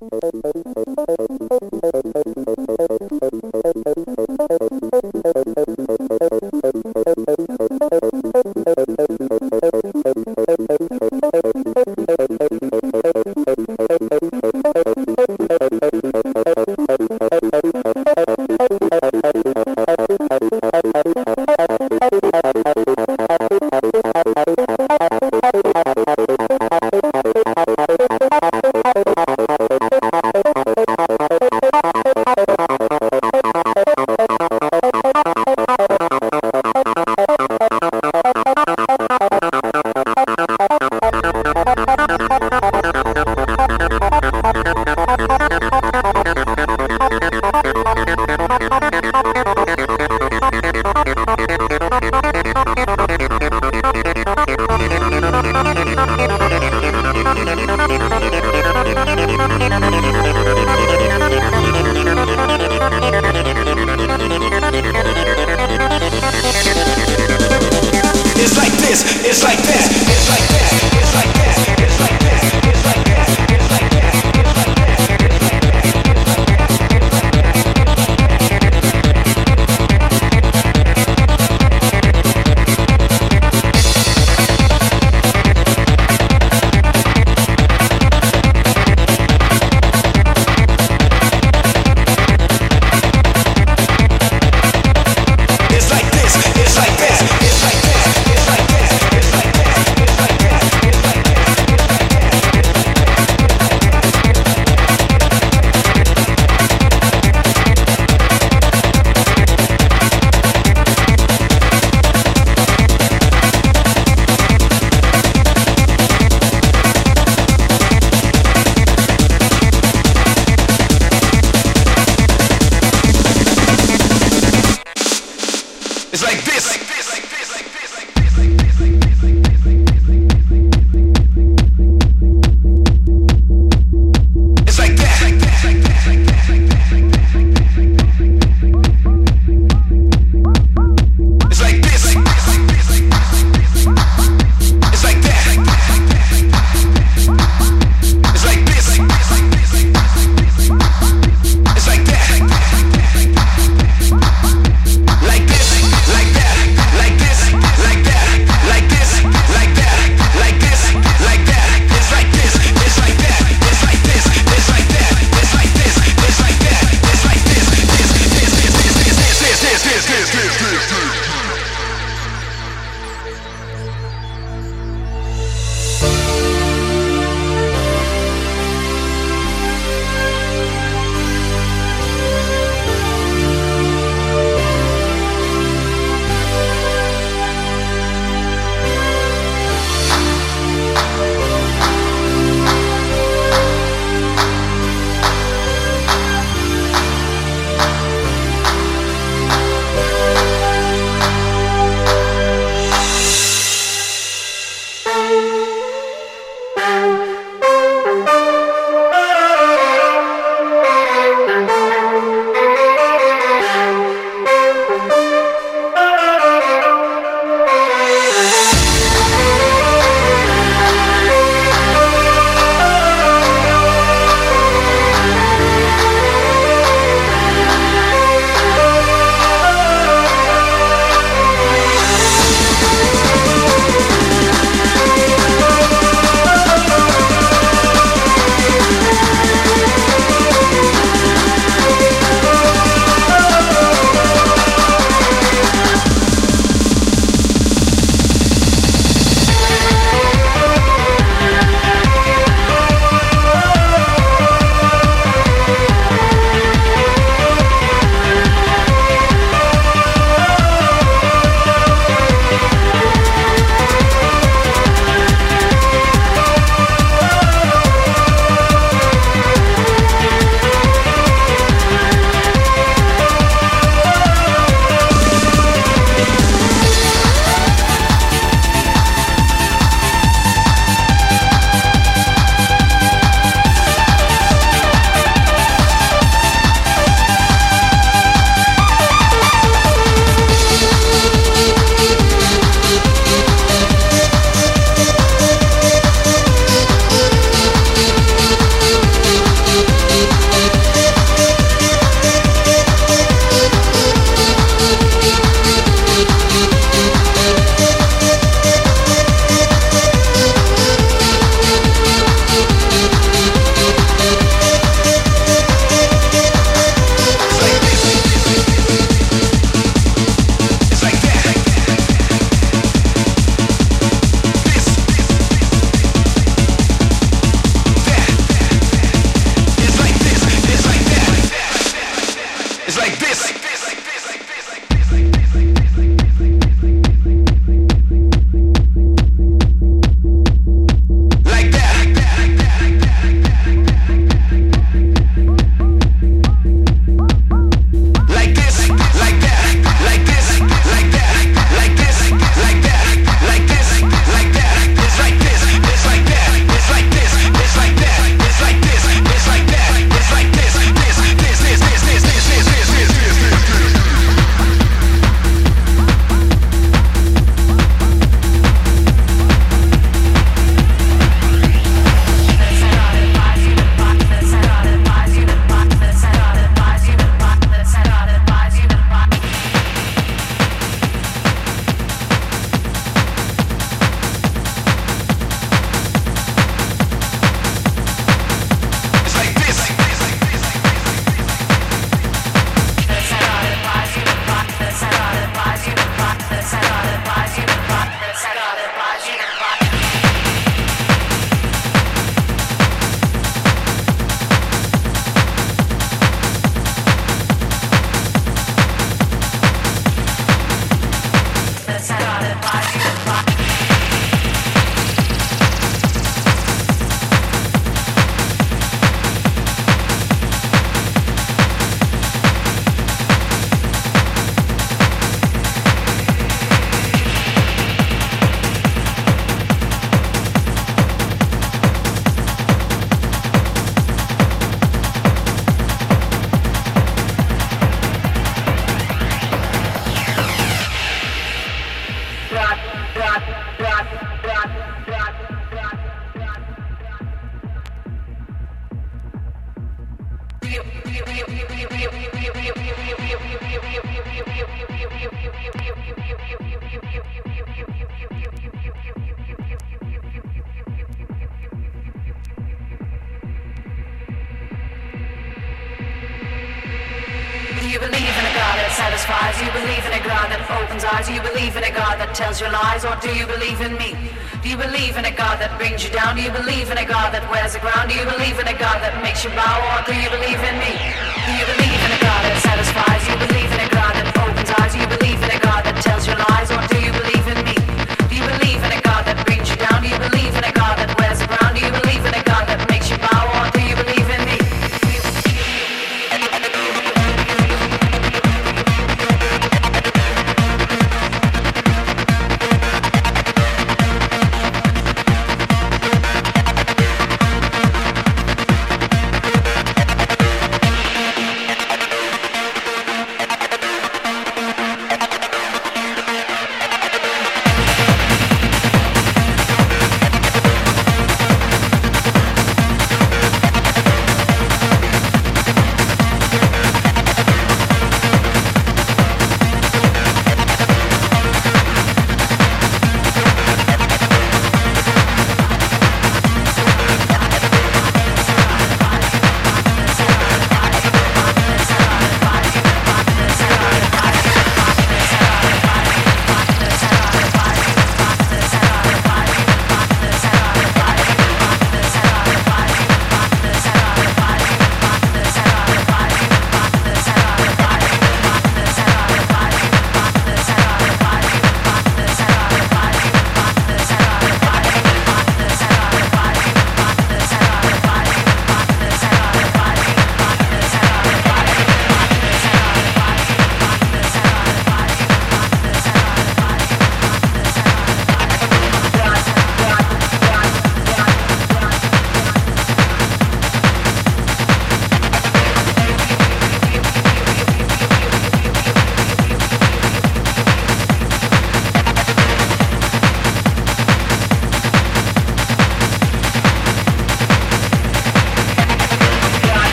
Thank you. Tells you lies? Or do you believe in me? Do you believe in a God that brings you down? Do you believe in a God that wears the ground? Do you believe in a God that makes you bow? Or do you believe in me? Do you believe in a God that satisfies? Do you believe in a God that opens eyes? Do you believe in a God that tells you lies?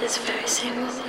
This very same moment.